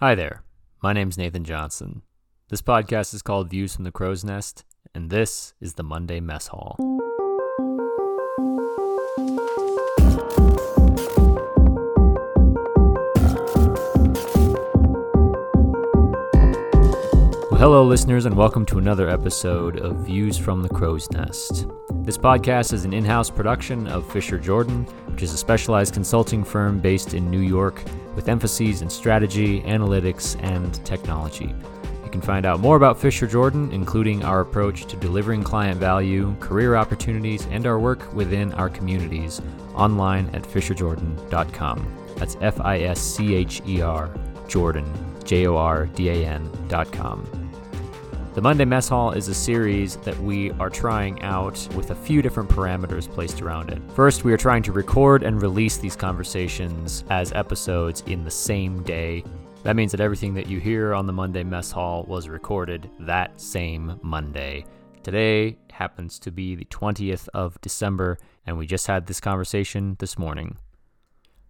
Hi there. My name's Nathan Johnson. This podcast is called Views from the Crow's Nest, and this is the Monday Mess Hall. Well, hello, listeners, and welcome to another episode of Views from the Crow's Nest. This podcast is an in house production of Fischer Jordan, which is a specialized consulting firm based in New York with emphases in strategy, analytics, and technology. You can find out more about Fischer Jordan, including our approach to delivering client value, career opportunities, and our work within our communities online at fischerjordan.com. That's F I S C H E R Jordan, J O R D A N.com. The Monday Mess Hall is a series that we are trying out with a few different parameters placed around it. First, we are trying to record and release these conversations as episodes in the same day. That means that everything that you hear on the Monday Mess Hall was recorded that same Monday. Today happens to be the 20th of December, and we just had this conversation this morning.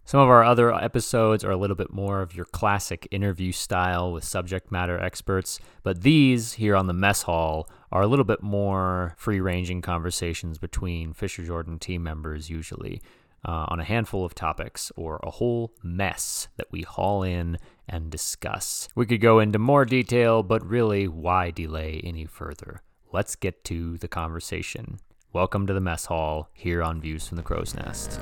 Some of our other episodes are a little bit more of your classic interview style with subject matter experts, but these here on the mess hall are a little bit more free ranging conversations between Fischer Jordan team members, usually uh, on a handful of topics or a whole mess that we haul in and discuss. We could go into more detail, but really, why delay any further? Let's get to the conversation. Welcome to the mess hall here on Views from the Crow's Nest.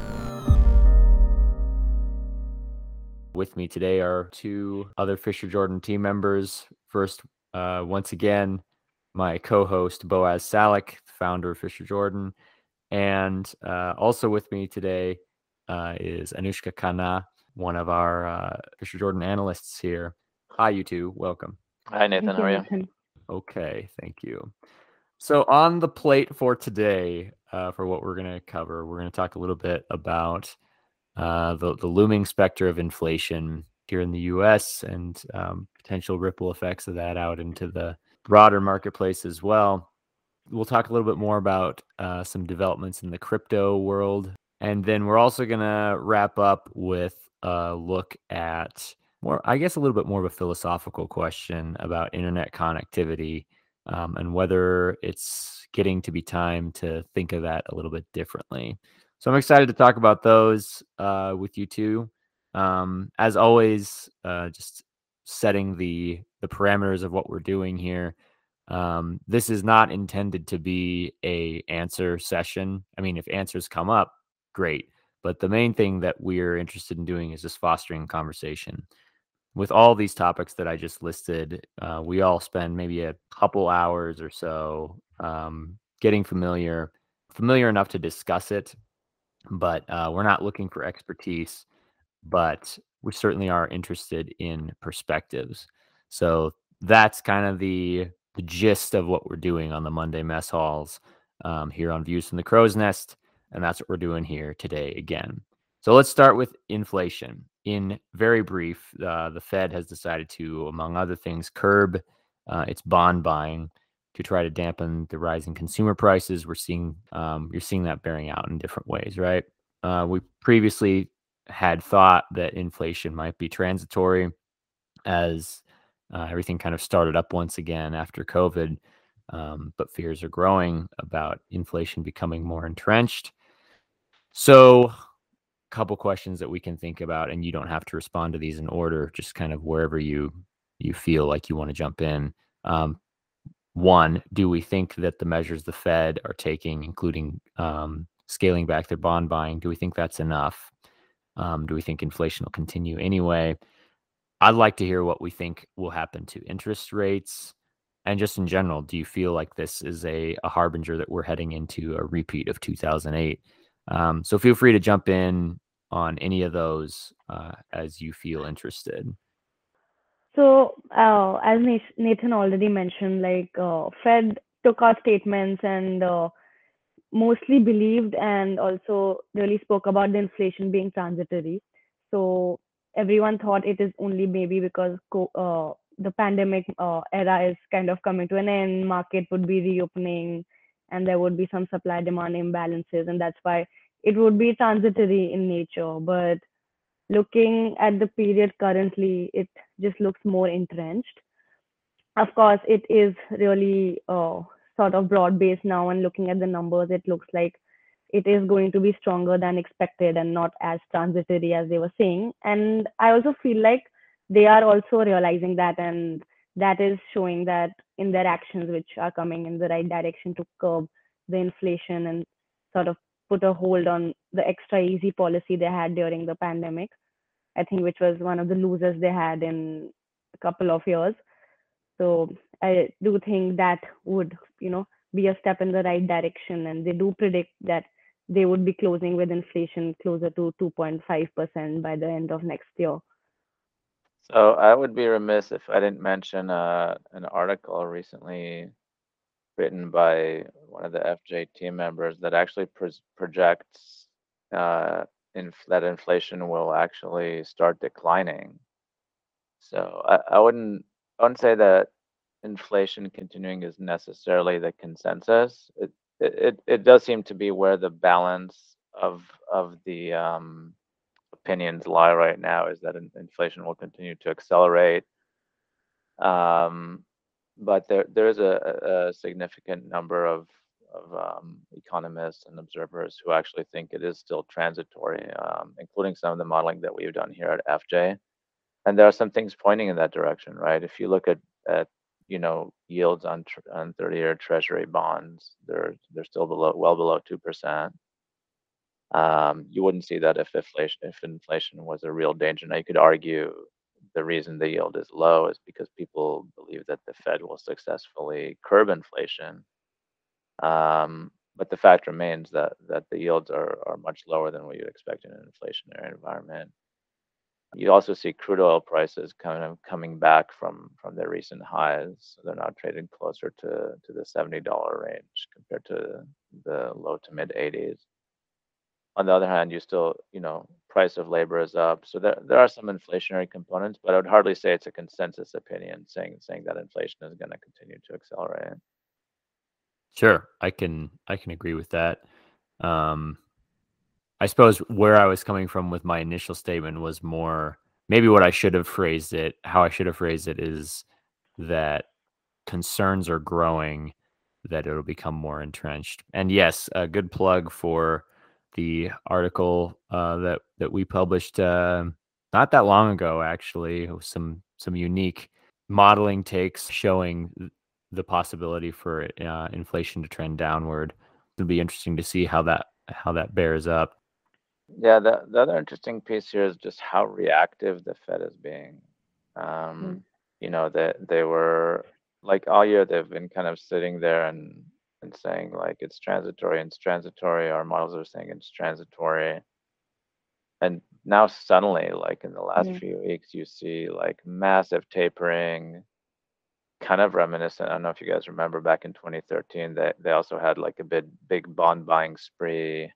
With me today are two other Fischer Jordan team members. First, uh, once again, my co host, Boaz Salik, founder of Fischer Jordan. And uh, also with me today uh, is Anushka Khanna, one of our uh, Fisher Jordan analysts here. Hi, you two. Welcome. Hi, Nathan. How are you? Nathan. Okay, thank you. So, on the plate for today, uh, for what we're going to cover, we're going to talk a little bit about uh, the, the looming specter of inflation here in the US and um, potential ripple effects of that out into the broader marketplace as well. We'll talk a little bit more about uh, some developments in the crypto world. And then we're also going to wrap up with a look at more, I guess, a little bit more of a philosophical question about internet connectivity um, and whether it's getting to be time to think of that a little bit differently. So I'm excited to talk about those uh, with you two. Um, as always, uh, just setting the the parameters of what we're doing here. Um, this is not intended to be a answer session. I mean, if answers come up, great. But the main thing that we're interested in doing is just fostering conversation. With all these topics that I just listed, uh, we all spend maybe a couple hours or so um, getting familiar, familiar enough to discuss it, but uh, we're not looking for expertise, but we certainly are interested in perspectives. So that's kind of the the gist of what we're doing on the Monday mess halls um, here on Views from the Crow's Nest, and that's what we're doing here today again. So let's start with inflation. In very brief, uh, the Fed has decided to, among other things, curb uh, its bond buying to try to dampen the rising consumer prices. We're seeing um, you're seeing that bearing out in different ways, right? Uh, we previously had thought that inflation might be transitory as uh, everything kind of started up once again after COVID, um, but fears are growing about inflation becoming more entrenched. So, a couple questions that we can think about, and you don't have to respond to these in order, just kind of wherever you you feel like you want to jump in. Um, one, do we think that the measures the Fed are taking, including um, scaling back their bond buying, do we think that's enough? Um, do we think inflation will continue anyway? I'd like to hear what we think will happen to interest rates. And just in general, do you feel like this is a, a harbinger that we're heading into a repeat of 2008? Um, so feel free to jump in on any of those uh, as you feel interested. So, uh, as Nathan already mentioned, like uh, Fed took our statements and uh, mostly believed and also really spoke about the inflation being transitory. So everyone thought it is only maybe because uh, the pandemic uh, era is kind of coming to an end, market would be reopening, and there would be some supply demand imbalances, and that's why it would be transitory in nature. But looking at the period currently, it just looks more entrenched. Of course, it is really uh, sort of broad based now, and looking at the numbers, it looks like it is going to be stronger than expected and not as transitory as they were saying. And I also feel like they are also realizing that, and that is showing that in their actions, which are coming in the right direction to curb the inflation and sort of put a hold on the extra easy policy they had during the pandemic. I think which was one of the losers they had in a couple of years. So I do think that would, you know, be a step in the right direction. And they do predict that they would be closing with inflation closer to 2.5% by the end of next year. So I would be remiss if I didn't mention uh, an article recently written by one of the FJ team members that actually projects uh, inf- that inflation will actually start declining. So I, I wouldn't I wouldn't say that inflation continuing is necessarily the consensus. It it, it, it does seem to be where the balance of of the um, opinions lie right now is that inflation will continue to accelerate. Um, but there there is a, a significant number of of um, economists and observers who actually think it is still transitory, um, including some of the modeling that we've done here at FJ. And there are some things pointing in that direction, right? If you look at at you know yields on tr- on 30-year Treasury bonds, they're they're still below well below two percent. Um, you wouldn't see that if inflation if inflation was a real danger. Now you could argue the reason the yield is low is because people believe that the Fed will successfully curb inflation. Um, but the fact remains that that the yields are are much lower than what you'd expect in an inflationary environment. You also see crude oil prices kind of coming back from from their recent highs. They're now trading closer to to the seventy dollar range compared to the low to mid eighties. On the other hand, you still, you know, price of labor is up. So there, there are some inflationary components, but I would hardly say it's a consensus opinion saying saying that inflation is going to continue to accelerate. Sure, I can I can agree with that. Um, I suppose where I was coming from with my initial statement was more maybe what I should have phrased it. How I should have phrased it is that concerns are growing, that it'll become more entrenched. And yes, a good plug for the article uh, that that we published uh, not that long ago, actually, some some unique modeling takes showing the possibility for uh, inflation to trend downward. It'll be interesting to see how that how that bears up. Yeah, the the other interesting piece here is just how reactive the Fed is being. Um, mm. You know that they, they were like all year they've been kind of sitting there and and saying like it's transitory and it's transitory. Our models are saying it's transitory. And now suddenly, like in the last yeah. few weeks, you see like massive tapering, kind of reminiscent. I don't know if you guys remember back in 2013 that they also had like a big big bond buying spree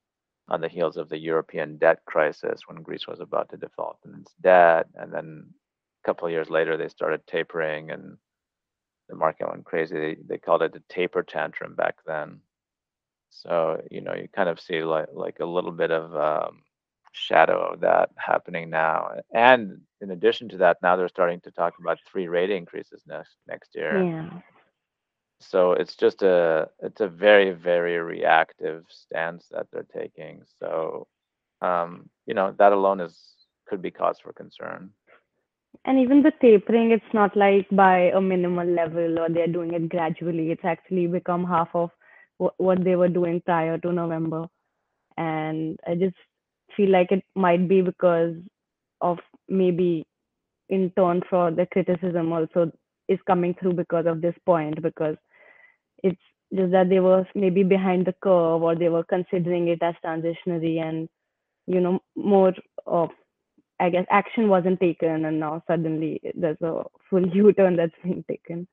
on the heels of the European debt crisis when Greece was about to default in its debt. And then a couple of years later, they started tapering and the market went crazy. They, they called it the taper tantrum back then. So you know you kind of see like like a little bit of um, shadow of that happening now. And in addition to that, now they're starting to talk about three rate increases next next year. Yeah. So it's just a it's a very very reactive stance that they're taking. So um, you know that alone is could be cause for concern. And even the tapering, it's not like by a minimal level or they're doing it gradually. It's actually become half of what they were doing prior to November. And I just feel like it might be because of maybe in turn for the criticism also is coming through because of this point because it's just that they were maybe behind the curve or they were considering it as transitionary and you know more of I guess action wasn't taken, and now suddenly there's a full U-turn that's being taken.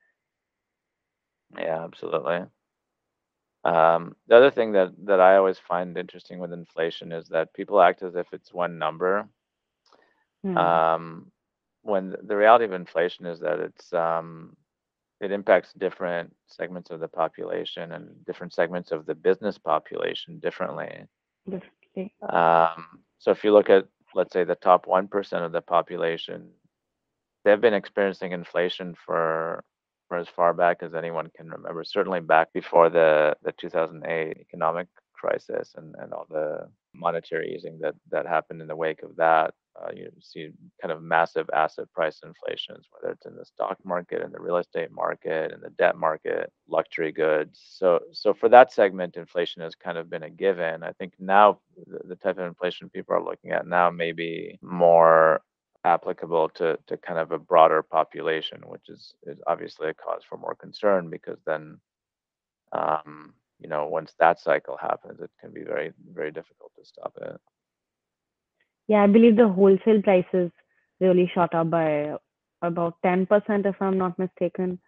Yeah, absolutely. Um, the other thing that that I always find interesting with inflation is that people act as if it's one number. Hmm. Um, when the reality of inflation is that it's um, it impacts different segments of the population and different segments of the business population differently. Definitely. Um, so if you look at let's say the top 1% of the population, they've been experiencing inflation for for as far back as anyone can remember. Certainly back before the the 2008 economic crisis and, and all the monetary easing that that happened in the wake of that. Uh, you see kind of massive asset price inflations, whether it's in the stock market, in the real estate market, in the debt market, luxury goods. So, so for that segment, inflation has kind of been a given. I think now the, the type of inflation people are looking at now may be more applicable to, to kind of a broader population, which is, is obviously a cause for more concern because then um, you know, once that cycle happens, it can be very, very difficult to stop it. Yeah, I believe the wholesale prices really shot up by about 10%, if I'm not mistaken,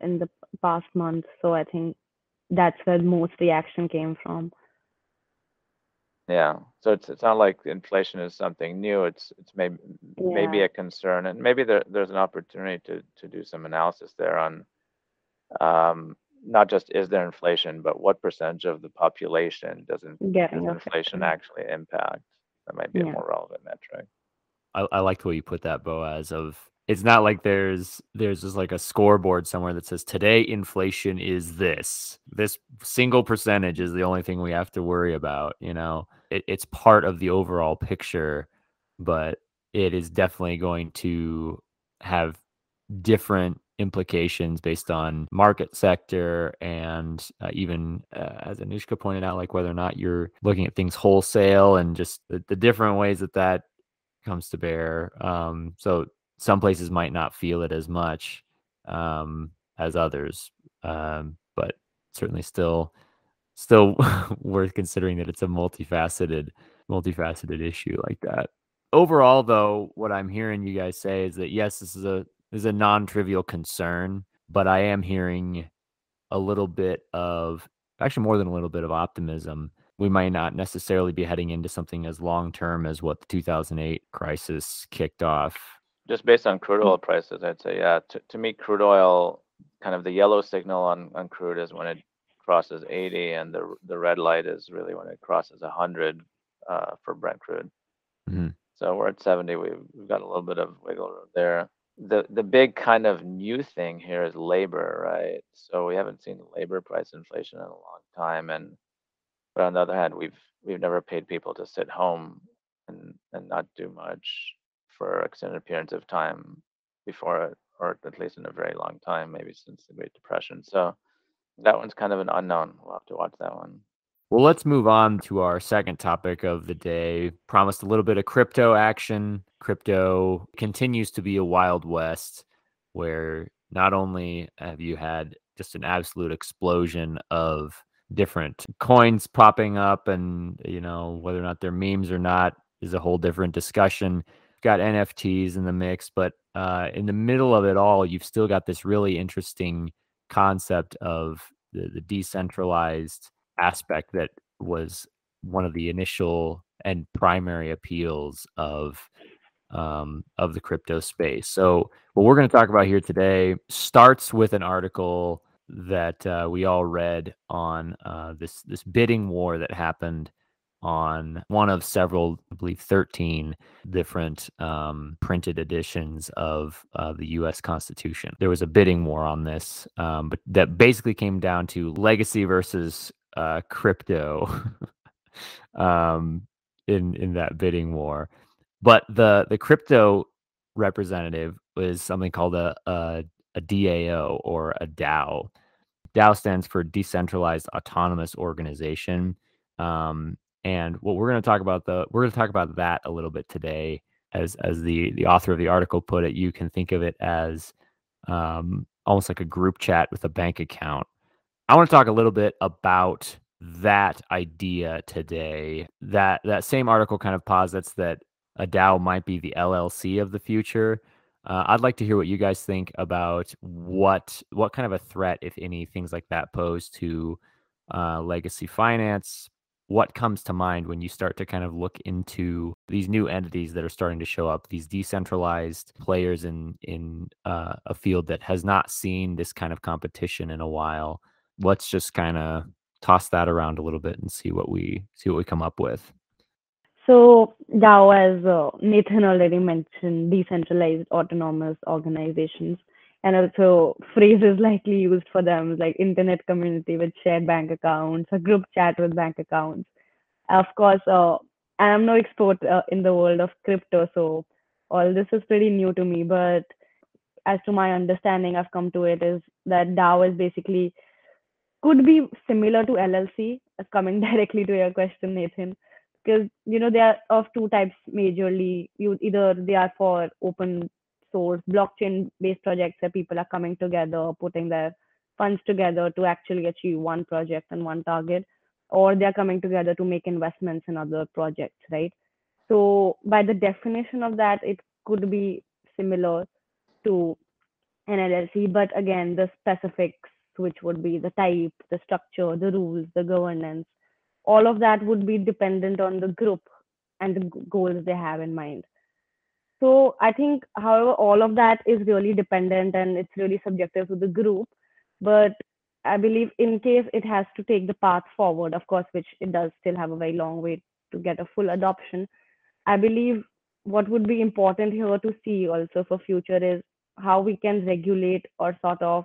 in the past month. So I think that's where most reaction came from. Yeah. So it's it's not like inflation is something new. It's it's maybe maybe a concern, and maybe there, there's an opportunity to to do some analysis there on um, not just is there inflation, but what percentage of the population doesn't does inflation actually impact? That might be a more relevant metric. I, I liked the way you put that, Boaz. Of it's not like there's there's just like a scoreboard somewhere that says today inflation is this. This single percentage is the only thing we have to worry about. You know, it, it's part of the overall picture, but it is definitely going to have different implications based on market sector and uh, even uh, as Anushka pointed out, like whether or not you're looking at things wholesale and just the, the different ways that that comes to bear. Um, so some places might not feel it as much um, as others, um, but certainly still still worth considering that it's a multifaceted multifaceted issue like that. Overall, though, what I'm hearing you guys say is that yes, this is a is a non-trivial concern, but I am hearing a little bit of actually more than a little bit of optimism. We might not necessarily be heading into something as long term as what the 2008 crisis kicked off. Just based on crude oil prices, I'd say yeah. To, to me, crude oil, kind of the yellow signal on, on crude is when it crosses 80, and the the red light is really when it crosses 100 uh, for Brent crude. Mhm. So we're at 70. We've, we've got a little bit of wiggle room there. The the big kind of new thing here is labor, right? So we haven't seen labor price inflation in a long time, and but on the other hand, we've we've never paid people to sit home and and not do much for extended periods of time before, or at least in a very long time, maybe since the Great Depression. So that one's kind of an unknown. We'll have to watch that one. Well, let's move on to our second topic of the day. Promised a little bit of crypto action. Crypto continues to be a wild west where not only have you had just an absolute explosion of different coins popping up and you know whether or not they're memes or not is a whole different discussion. Got nfts in the mix but uh, in the middle of it all you've still got this really interesting concept of the, the decentralized aspect that was one of the initial and primary appeals of um, of the crypto space. So what we're going to talk about here today starts with an article that uh, we all read on uh, this this bidding war that happened on one of several, I believe, thirteen different um, printed editions of uh, the U.S. Constitution. There was a bidding war on this, um, but that basically came down to legacy versus uh, crypto um, in in that bidding war. But the the crypto representative was something called a a, a DAO or a DAO. DAO stands for Decentralized Autonomous Organization. Um, and what we're going to talk about the we're going to talk about that a little bit today. As as the the author of the article put it, you can think of it as um, almost like a group chat with a bank account. I want to talk a little bit about that idea today. That that same article kind of posits that a DAO might be the LLC of the future. Uh, I'd like to hear what you guys think about what what kind of a threat, if any, things like that pose to uh, legacy finance. What comes to mind when you start to kind of look into these new entities that are starting to show up, these decentralized players in in uh, a field that has not seen this kind of competition in a while? Let's just kind of toss that around a little bit and see what we see what we come up with. So DAO, as uh, Nathan already mentioned, decentralized autonomous organizations, and also phrases likely used for them like internet community with shared bank accounts, a group chat with bank accounts. Of course, uh, I'm no expert uh, in the world of crypto, so all this is pretty new to me. But as to my understanding, I've come to it is that DAO is basically could be similar to LLC. Coming directly to your question, Nathan, because you know they are of two types majorly. You either they are for open source blockchain based projects where people are coming together, putting their funds together to actually achieve one project and one target, or they are coming together to make investments in other projects, right? So by the definition of that, it could be similar to an LLC, but again, the specifics, which would be the type, the structure, the rules, the governance, all of that would be dependent on the group and the goals they have in mind. So I think, however, all of that is really dependent and it's really subjective to the group. But I believe in case it has to take the path forward, of course, which it does still have a very long way to get a full adoption. I believe what would be important here to see also for future is how we can regulate or sort of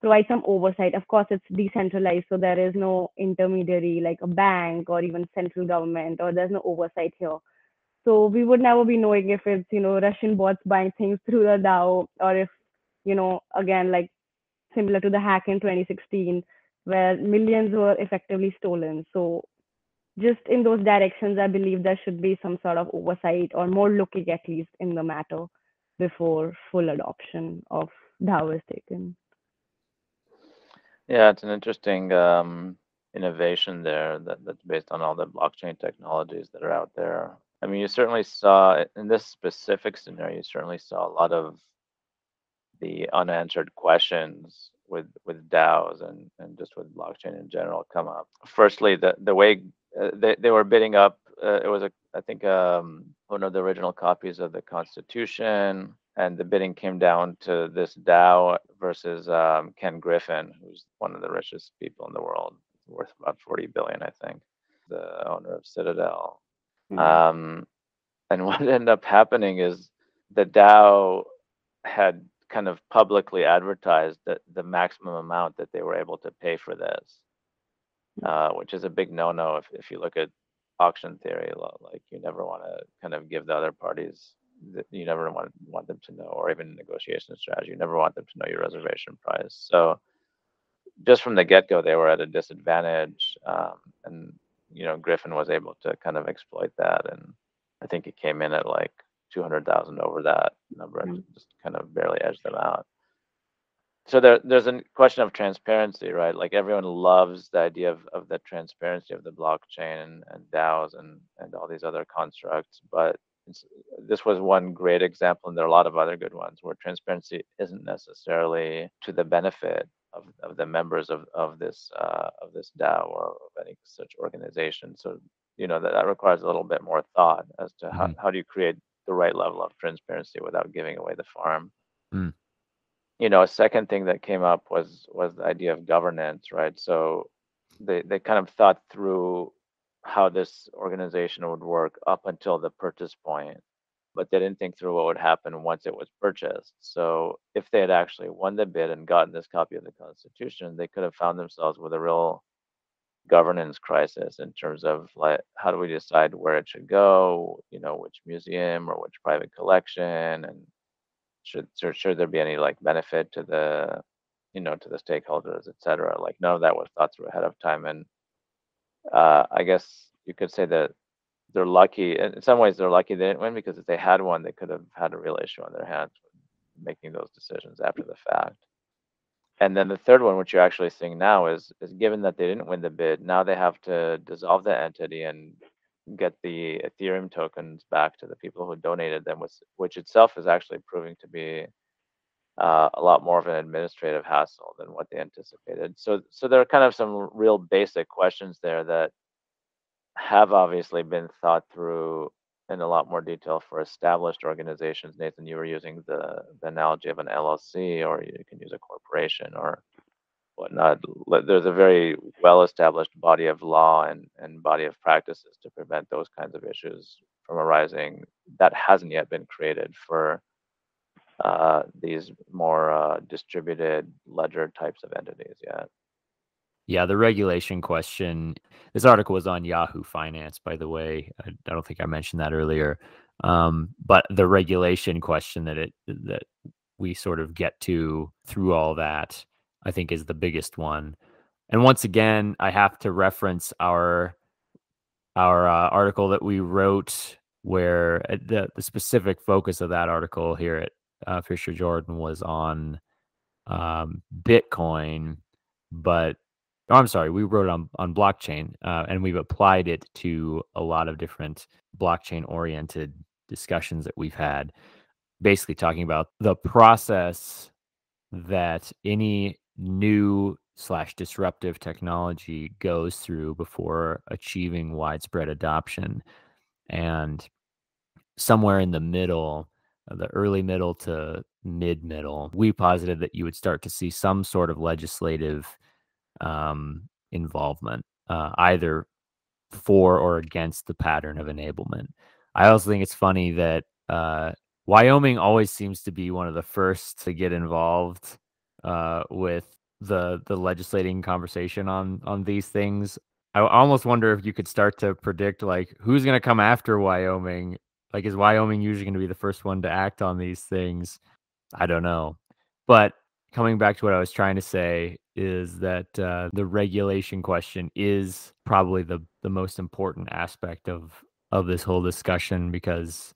provide some oversight. Of course, it's decentralized, so there is no intermediary like a bank or even central government, or there's no oversight here. So we would never be knowing if it's, you know, Russian bots buying things through the DAO or if, you know, again, like similar to the hack in 2016, where millions were effectively stolen. So just in those directions, I believe there should be some sort of oversight or more looking at least in the matter before full adoption of DAO is taken. Yeah, it's an interesting um, innovation there that, that's based on all the blockchain technologies that are out there. I mean, you certainly saw in this specific scenario, you certainly saw a lot of the unanswered questions with with DAOs and, and just with blockchain in general come up. Firstly, the the way uh, they, they were bidding up, uh, it was a I think um, one of the original copies of the Constitution, and the bidding came down to this DAO versus um, Ken Griffin, who's one of the richest people in the world, worth about 40 billion, I think, the owner of Citadel. Um, and what ended up happening is the DAO had kind of publicly advertised that the maximum amount that they were able to pay for this, uh, which is a big no-no if, if you look at auction theory. Like you never want to kind of give the other parties, you never want want them to know, or even negotiation strategy, you never want them to know your reservation price. So just from the get-go, they were at a disadvantage, um, and you know Griffin was able to kind of exploit that, and I think it came in at like two hundred thousand over that number, and just kind of barely edged them out. So there, there's a question of transparency, right? Like everyone loves the idea of, of the transparency of the blockchain and, and DAOs and, and all these other constructs. But this was one great example, and there are a lot of other good ones where transparency isn't necessarily to the benefit of, of the members of, of this uh, of this DAO or of any such organization. So you know that, that requires a little bit more thought as to how, Mhm. how do you create the right level of transparency without giving away the farm Mm. you know, a second thing that came up was was the idea of governance, right? So they they kind of thought through how this organization would work up until the purchase point, but they didn't think through what would happen once it was purchased. So if they had actually won the bid and gotten this copy of the Constitution, they could have found themselves with a real governance crisis in terms of like how do we decide where it should go, you know, which museum or which private collection? And should should, there be any like benefit to the you know to the stakeholders et cetera? Like none of that was thought through ahead of time and uh, i guess you could say that they're lucky in some ways they're lucky they didn't win because if they had one they could have had a real issue on their hands making those decisions after the fact. And then the third one which you're actually seeing now is is given that they didn't win the bid now they have to dissolve the entity and get the ethereum tokens back to the people who donated them which, which itself is actually proving to be uh, a lot more of an administrative hassle than what they anticipated. So, so there are kind of some real basic questions there that have obviously been thought through in a lot more detail for established organizations. Nathan, you were using the, the analogy of an LLC, or you can use a corporation or whatnot. There's a very well established body of law and, and body of practices to prevent those kinds of issues from arising. That hasn't yet been created for uh, these more uh, distributed ledger types of entities yet. Yeah, the regulation question. This article was on Yahoo Finance, by the way. I, I don't think I mentioned that earlier. Um, but the regulation question that it that we sort of get to through all that, I think, is the biggest one. And once again, I have to reference our our uh, article that we wrote, where uh, the the specific focus of that article here at uh, Fischer Jordan was on um, Bitcoin, but oh, I'm sorry, we wrote on on blockchain, uh, and we've applied it to a lot of different blockchain oriented discussions that we've had. Basically, talking about the process that any new slash disruptive technology goes through before achieving widespread adoption, and somewhere in the middle the early middle to mid middle, we posited that you would start to see some sort of legislative um, involvement, uh, either for or against the pattern of enablement. I also think it's funny that uh, Wyoming always seems to be one of the first to get involved uh, with the the legislating conversation on on these things. I almost wonder if you could start to predict like who's going to come after Wyoming like, is Wyoming usually going to be the first one to act on these things? I don't know. But coming back to what I was trying to say is that uh, the regulation question is probably the the most important aspect of of this whole discussion because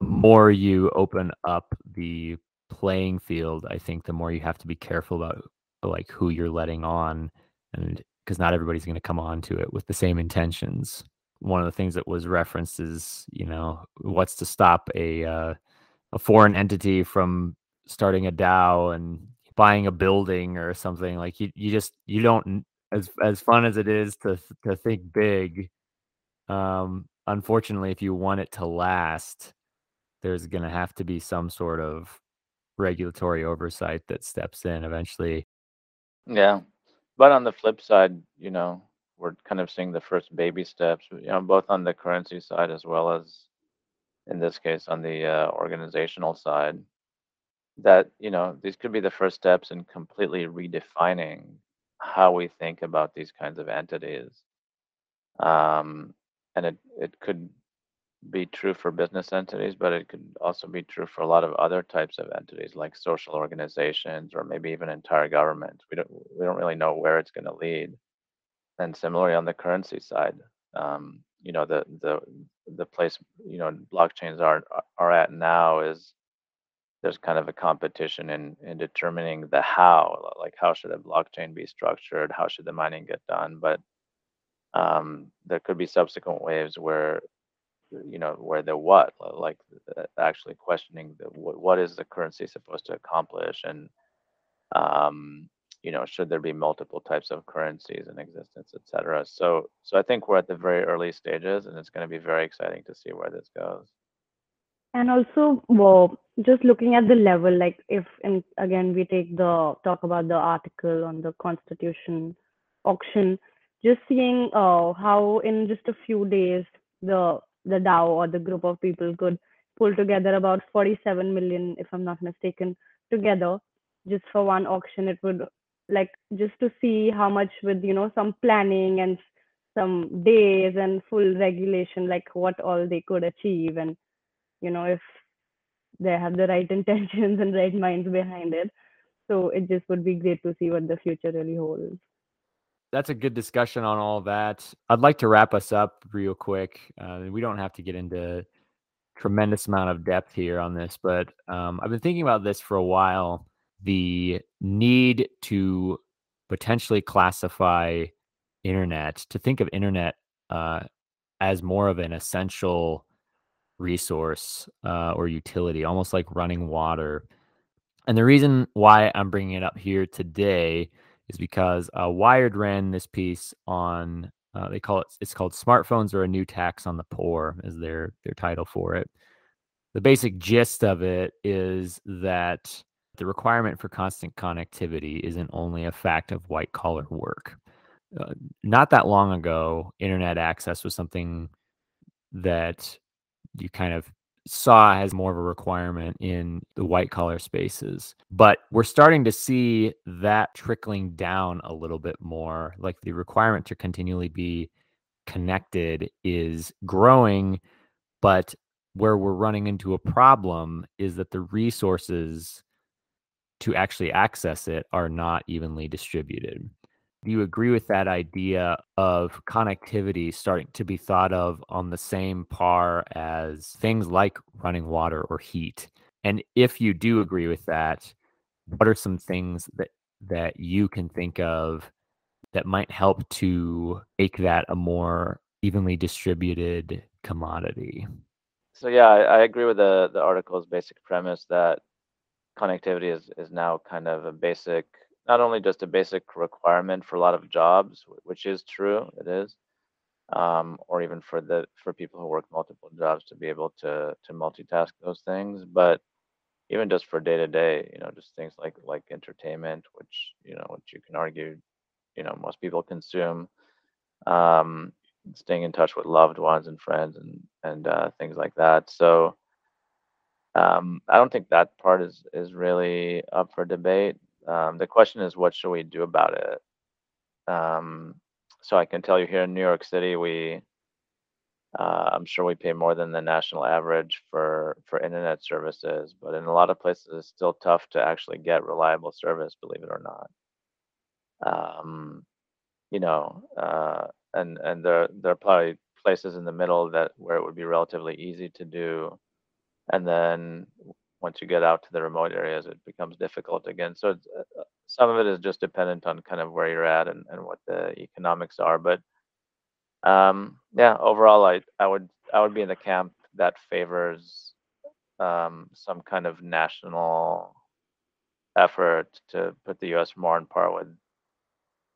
more you open up the playing field, I think the more you have to be careful about like who you're letting on and because not everybody's going to come on to it with the same intentions one of the things that was referenced is you know what's to stop a uh, a foreign entity from starting a DAO and buying a building or something like you you just you don't as as fun as it is to to think big um unfortunately if you want it to last there's going to have to be some sort of regulatory oversight that steps in eventually Yeah. But on the flip side, you know, we're kind of seeing the first baby steps, you know, both on the currency side as well as in this case on the uh, organizational side. That you know these could be the first steps in completely redefining how we think about these kinds of entities, um, and it it could be true for business entities, but it could also be true for a lot of other types of entities like social organizations or maybe even entire governments. We don't we don't really know where it's going to lead. And similarly on the currency side, um, you know, the the the place you know blockchains are are at now is there's kind of a competition in in determining the how, like how should a blockchain be structured, how should the mining get done, but um, there could be subsequent waves where you know where the what like uh, actually questioning the what, what is the currency supposed to accomplish? And um, you know, should there be multiple types of currencies in existence, et cetera. So, so I think we're at the very early stages, and it's going to be very exciting to see where this goes. And also, well, just looking at the level, like if, and again, we take the talk about the article on the Constitution auction, just seeing uh, how in just a few days the the DAO or the group of people could pull together about 47 million, if I'm not mistaken, together just for one auction. It would like just to see how much with you know some planning and some days and full regulation like what all they could achieve and you know if they have the right intentions and right minds behind it. So it just would be great to see what the future really holds. That's a good discussion on all that. I'd like to wrap us up real quick. Uh, we don't have to get into tremendous amount of depth here on this but um, i've been thinking about this for a while the need to potentially classify internet to think of internet uh, as more of an essential resource uh, or utility almost like running water. And the reason why i'm bringing it up here today is because uh, wired ran this piece on uh, they call it it's called smartphones are a new tax on the poor is their their title for it. The basic gist of it is that the requirement for constant connectivity isn't only a fact of white collar work. Uh, not that long ago, internet access was something that you kind of saw as more of a requirement in the white collar spaces. But we're starting to see that trickling down a little bit more. Like the requirement to continually be connected is growing, but where we're running into a problem is that the resources to actually access it are not evenly distributed. Do you agree with that idea of connectivity starting to be thought of on the same par as things like running water or heat? And if you do agree with that, what are some things that that you can think of that might help to make that a more evenly distributed commodity? So yeah, I, agree with the the article's basic premise that connectivity is is now kind of a basic not only just a basic requirement for a lot of jobs, which is true, it is, um, or even for the for people who work multiple jobs to be able to to multitask those things, but even just for day to day, you know, just things like like entertainment, which you know, which you can argue, you know, most people consume, um, staying in touch with loved ones and friends and and uh, things like that. So. Um, I don't think that part is is really up for debate. Um, the question is, what should we do about it? Um, so I can tell you here in New York City, we, uh, I'm sure we pay more than the national average for for internet services, but in a lot of places, it's still tough to actually get reliable service, believe it or not. Um, you know, uh, and and there there are probably places in the middle that where it would be relatively easy to do, and then once you get out to the remote areas, it becomes difficult again. So uh, uh, some of it is just dependent on kind of where you're at and, and what the economics are. But um, yeah, overall, I, I would I would be in the camp that favors um, some kind of national effort to put the U.S. more on par with.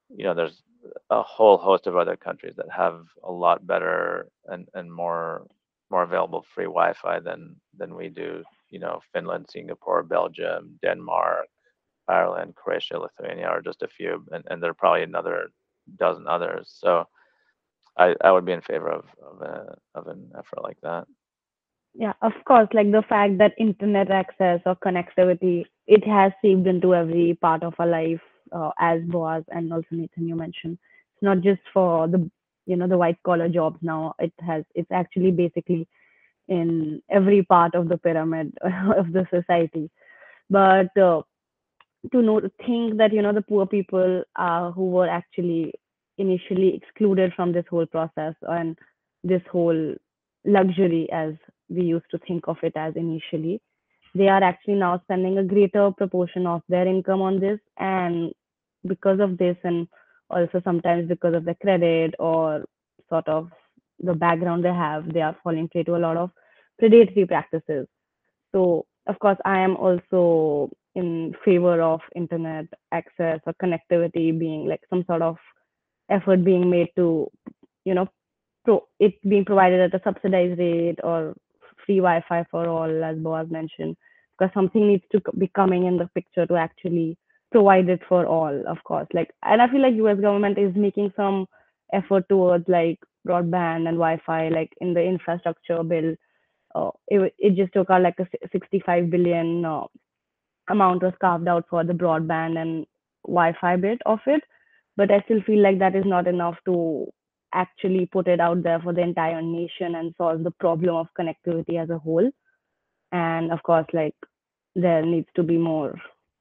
You know, there's a whole host of other countries that have a lot better and, and more more available free Wi-Fi than than we do you know, Finland, Singapore, Belgium, Denmark, Ireland, Croatia, Lithuania are just a few, and, and there are probably another dozen others. So I, I would be in favor of of, a, of an effort like that. Yeah, of course, like the fact that internet access or connectivity, it has seeped into every part of our life, uh, as Boaz and also Nathan you mentioned. It's not just for the you know the white collar jobs now. It has it's actually basically in every part of the pyramid of the society but uh, to know to think that you know the poor people uh, who were actually initially excluded from this whole process and this whole luxury as we used to think of it as initially they are actually now spending a greater proportion of their income on this and because of this and also sometimes because of the credit or sort of the background they have they are falling prey to a lot of predatory practices. So, of course, I am also in favor of internet access or connectivity being like some sort of effort being made to, you know, pro- it being provided at a subsidized rate or free Wi-Fi for all, as Boaz mentioned, because something needs to be coming in the picture to actually provide it for all, of course. Like, and I feel like U.S. government is making some effort towards like broadband and Wi-Fi, like in the infrastructure bill uh, it, it just took out like a 65 billion uh, amount was carved out for the broadband and Wi-Fi bit of it, but I still feel like that is not enough to actually put it out there for the entire nation and solve the problem of connectivity as a whole. And of course, like there needs to be more,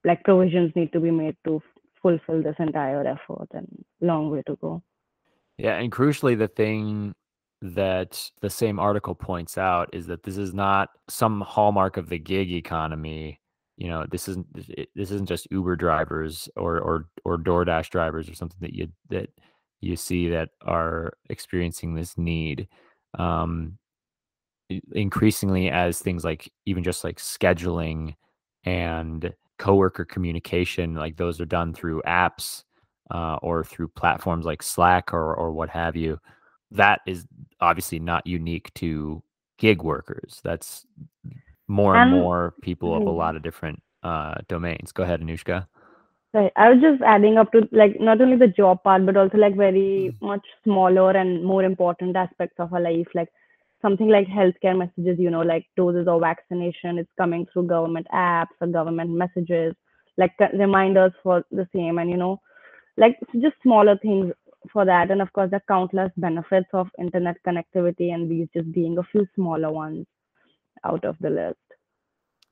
like provisions need to be made to fulfill this entire effort, and long way to go. Yeah, and crucially, the thing that the same article points out is that this is not some hallmark of the gig economy. You know, this isn't this isn't just Uber drivers or or or DoorDash drivers or something that you that you see that are experiencing this need. Um, increasingly, as things like even just like scheduling and coworker communication, like those are done through apps uh, or through platforms like Slack or or what have you that is obviously not unique to gig workers. That's more and more people of a lot of different uh, domains. Go ahead, Anushka. Right. I was just adding up to like not only the job part, but also like very much smaller and more important aspects of our life, like something like healthcare messages, you know, like doses or vaccination, it's coming through government apps or government messages, like reminders for the same, and you know, like just smaller things for that. And of course, the countless benefits of internet connectivity, and these just being a few smaller ones out of the list.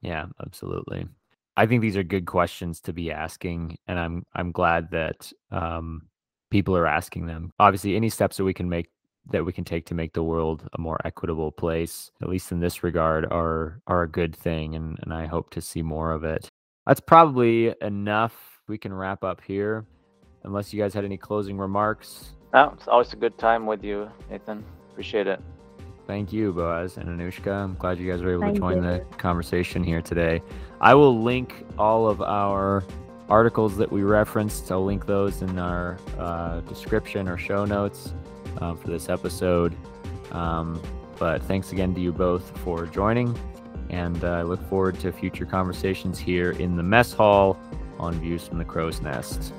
Yeah, absolutely. I think these are good questions to be asking, and I'm I'm glad that um, people are asking them. Obviously, any steps that we can make that we can take to make the world a more equitable place, at least in this regard, are are a good thing, and and I hope to see more of it. That's probably enough. We can wrap up here, unless you guys had any closing remarks. No, it's always a good time with you, Nathan. Appreciate it. Thank you, Boaz and Anushka. I'm glad you guys were able Thank to join you. the conversation here today. I will link all of our articles that we referenced. I'll link those in our uh, description or show notes um, for this episode. Um, but thanks again to you both for joining, and uh, I look forward to future conversations here in the mess hall on Views from the Crow's Nest.